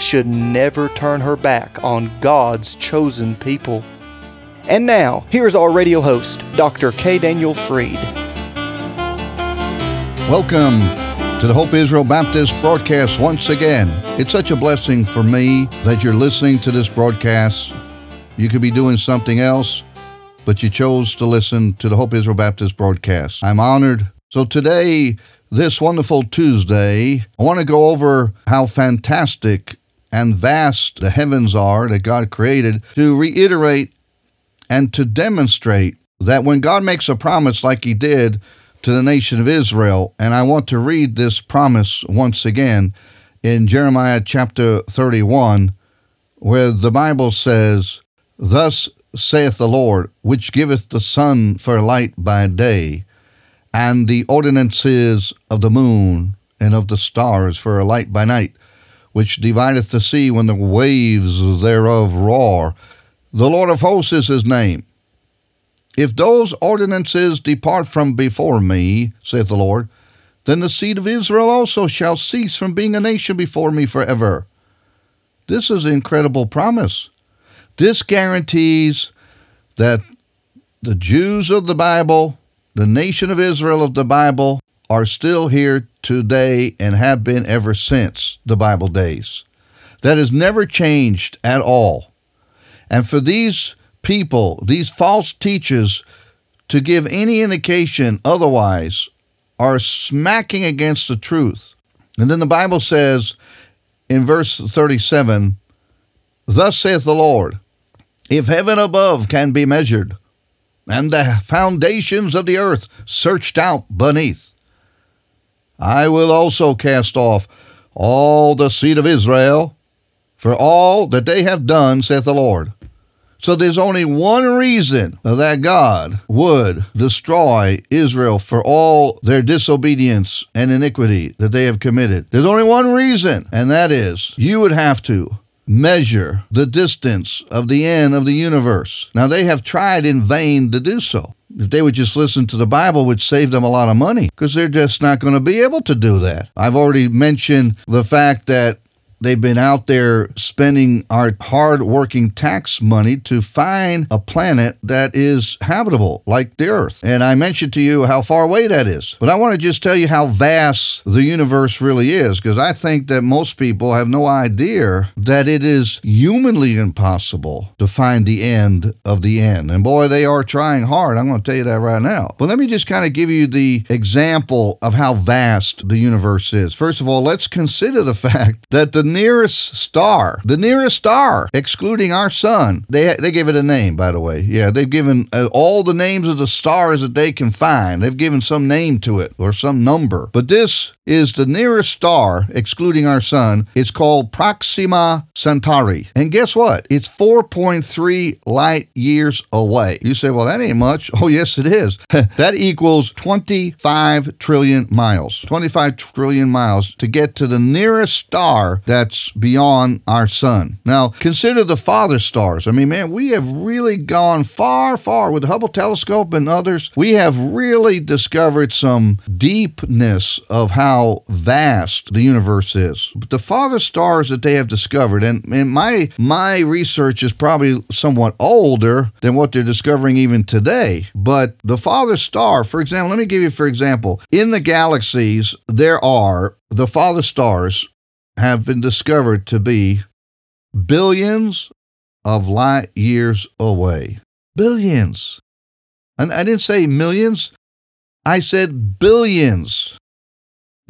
should never turn her back on God's chosen people. And now, here's our radio host, Dr. K. Daniel Fried. Welcome to the Hope Israel Baptist broadcast once again. It's such a blessing for me that you're listening to this broadcast. You could be doing something else, but you chose to listen to the Hope Israel Baptist broadcast. I'm honored. So today, this wonderful Tuesday, I want to go over how fantastic and vast the heavens are that God created, to reiterate and to demonstrate that when God makes a promise like He did to the nation of Israel, and I want to read this promise once again in Jeremiah chapter 31, where the Bible says, Thus saith the Lord, which giveth the sun for light by day, and the ordinances of the moon and of the stars for a light by night which divideth the sea when the waves thereof roar. The Lord of hosts is his name. If those ordinances depart from before me, saith the Lord, then the seed of Israel also shall cease from being a nation before me forever. This is an incredible promise. This guarantees that the Jews of the Bible, the nation of Israel of the Bible, are still here today and have been ever since the Bible days. That has never changed at all. And for these people, these false teachers, to give any indication otherwise are smacking against the truth. And then the Bible says in verse 37 Thus saith the Lord, if heaven above can be measured, and the foundations of the earth searched out beneath, I will also cast off all the seed of Israel for all that they have done, saith the Lord. So there's only one reason that God would destroy Israel for all their disobedience and iniquity that they have committed. There's only one reason, and that is you would have to measure the distance of the end of the universe. Now, they have tried in vain to do so if they would just listen to the Bible, would save them a lot of money because they're just not going to be able to do that. I've already mentioned the fact that They've been out there spending our hard working tax money to find a planet that is habitable, like the Earth. And I mentioned to you how far away that is. But I want to just tell you how vast the universe really is, because I think that most people have no idea that it is humanly impossible to find the end of the end. And boy, they are trying hard. I'm going to tell you that right now. But let me just kind of give you the example of how vast the universe is. First of all, let's consider the fact that the nearest star, the nearest star, excluding our sun. They they give it a name, by the way. Yeah, they've given uh, all the names of the stars that they can find. They've given some name to it or some number. But this is the nearest star, excluding our sun. It's called Proxima Centauri. And guess what? It's 4.3 light years away. You say, well, that ain't much. Oh, yes, it is. that equals 25 trillion miles. 25 trillion miles to get to the nearest star that's beyond our sun. Now, consider the father stars. I mean, man, we have really gone far, far with the Hubble telescope and others. We have really discovered some deepness of how how vast the universe is. The farther stars that they have discovered, and, and my my research is probably somewhat older than what they're discovering even today. But the farther star, for example, let me give you for example, in the galaxies there are the farther stars have been discovered to be billions of light years away. Billions. And I didn't say millions. I said billions.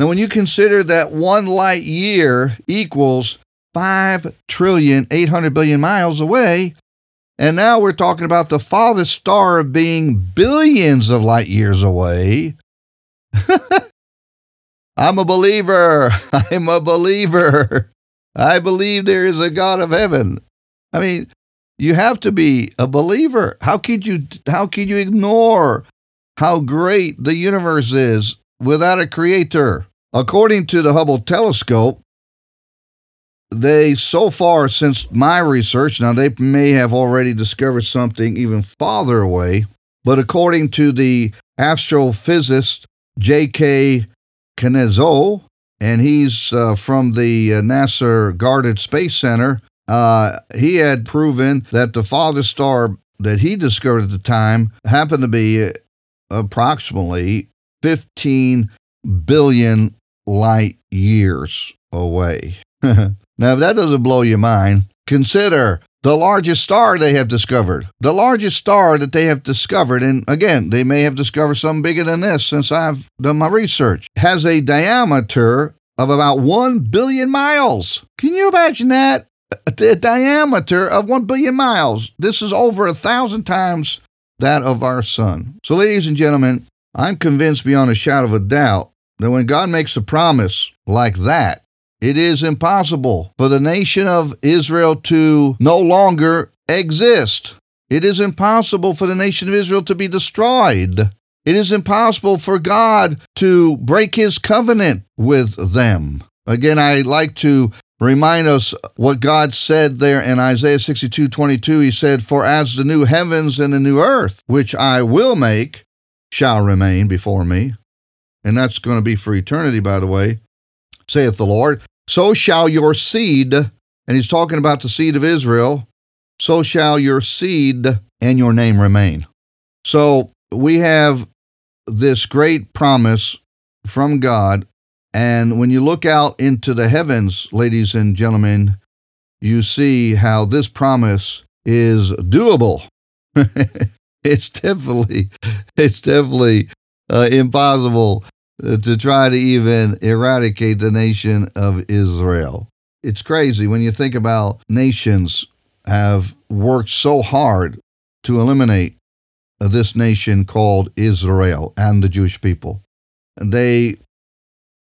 Now, when you consider that one light year equals 5 trillion 800 billion miles away, and now we're talking about the farthest star being billions of light years away. I'm a believer. I'm a believer. I believe there is a God of heaven. I mean, You have to be a believer. How could you how could you ignore how great the universe is without a creator? According to the Hubble telescope, they so far since my research, now they may have already discovered something even farther away, but according to the astrophysicist J.K. Kenezzo, and he's uh, from the uh, NASA Goddard Space Center, uh, he had proven that the farthest star that he discovered at the time happened to be approximately 15 billion light years away. Now, if that doesn't blow your mind, consider the largest star they have discovered. The largest star that they have discovered, and again, they may have discovered something bigger than this since I've done my research, has a diameter of about 1 billion miles. Can you imagine that? The diameter of 1 billion miles. This is over a thousand times that of our sun. So, ladies and gentlemen, I'm convinced beyond a shadow of a doubt that when God makes a promise like that, it is impossible for the nation of Israel to no longer exist. It is impossible for the nation of Israel to be destroyed. It is impossible for God to break his covenant with them. Again, I like to remind us what God said there in Isaiah 62 22. He said, For as the new heavens and the new earth, which I will make, shall remain before me. And that's going to be for eternity, by the way, saith the Lord so shall your seed, and he's talking about the seed of Israel, so shall your seed and your name remain. So we have this great promise from God. And when you look out into the heavens, ladies and gentlemen, you see how this promise is doable. it's definitely, it's definitely uh, impossible uh, to try to even eradicate the nation of Israel. It's crazy when you think about nations have worked so hard to eliminate this nation called Israel and the Jewish people. They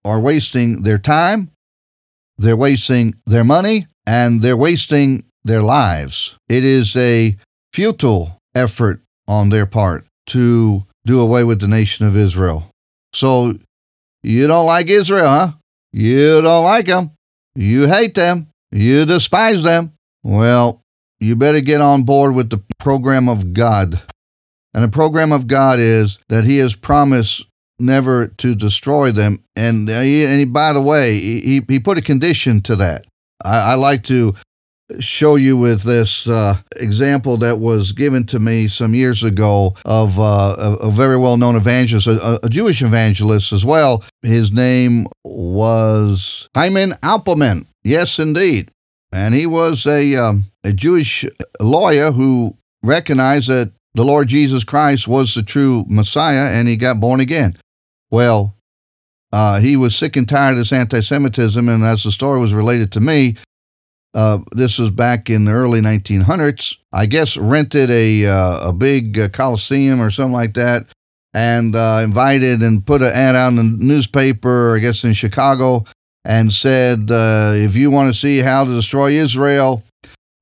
are wasting their time, they're wasting their money, and they're wasting their lives. It is a futile effort on their part to do away with the nation of Israel. So you don't like Israel, huh? You don't like them. You hate them. You despise them. Well, you better get on board with the program of God. And the program of God is that He has promised never to destroy them. And, uh, he, and by the way, he, he put a condition to that. I, I like to show you with this uh, example that was given to me some years ago of uh, a, a, very well known evangelist, a, a, Jewish evangelist as well. His name was Hyman Appelman. Yes, indeed. And he was a, um, a Jewish lawyer who recognized that the Lord Jesus Christ was the true Messiah and he got born again. Well, uh, he was sick and tired of this anti Semitism, and as the story was related to me, uh, this was back in the early 1900s. I guess rented a uh, a big uh, coliseum or something like that, and uh, invited and put an ad out in the newspaper. I guess in Chicago, and said, uh, "If you want to see how to destroy Israel,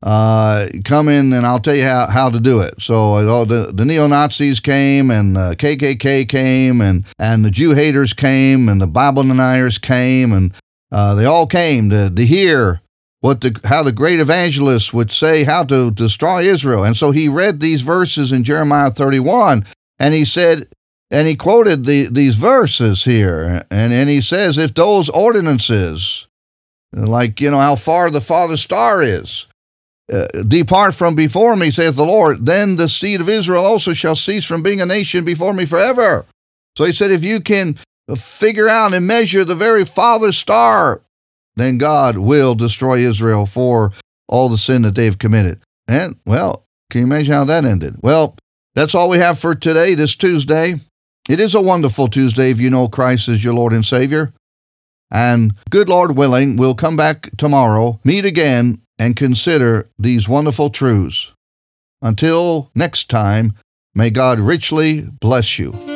uh, come in and I'll tell you how, how to do it. So the, the neo Nazis came and KKK came and, and the Jew haters came and the Bible deniers came and they all came to, to hear what the how the great evangelist would say how to destroy Israel. And so he read these verses in Jeremiah 31 and he said and he quoted the, these verses here and, and he says if those ordinances like you know how far the farthest star is uh, depart from before me saith the Lord then the seed of Israel also shall cease from being a nation before me forever. So he said if you can figure out and measure the very farthest star then God will destroy Israel for all the sin that they've committed. And, well, can you imagine how that ended? Well, that's all we have for today, this Tuesday. It is a wonderful Tuesday if you know Christ as your Lord and Savior. And good Lord willing, we'll come back tomorrow, meet again, and consider these wonderful truths. Until next time, may God richly bless you.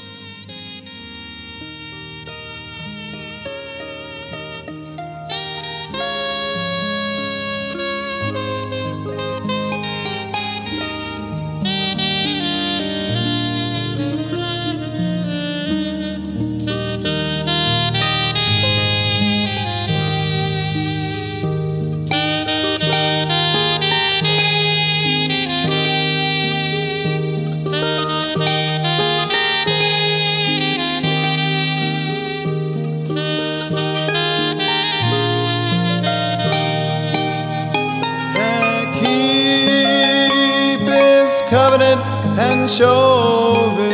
And showeth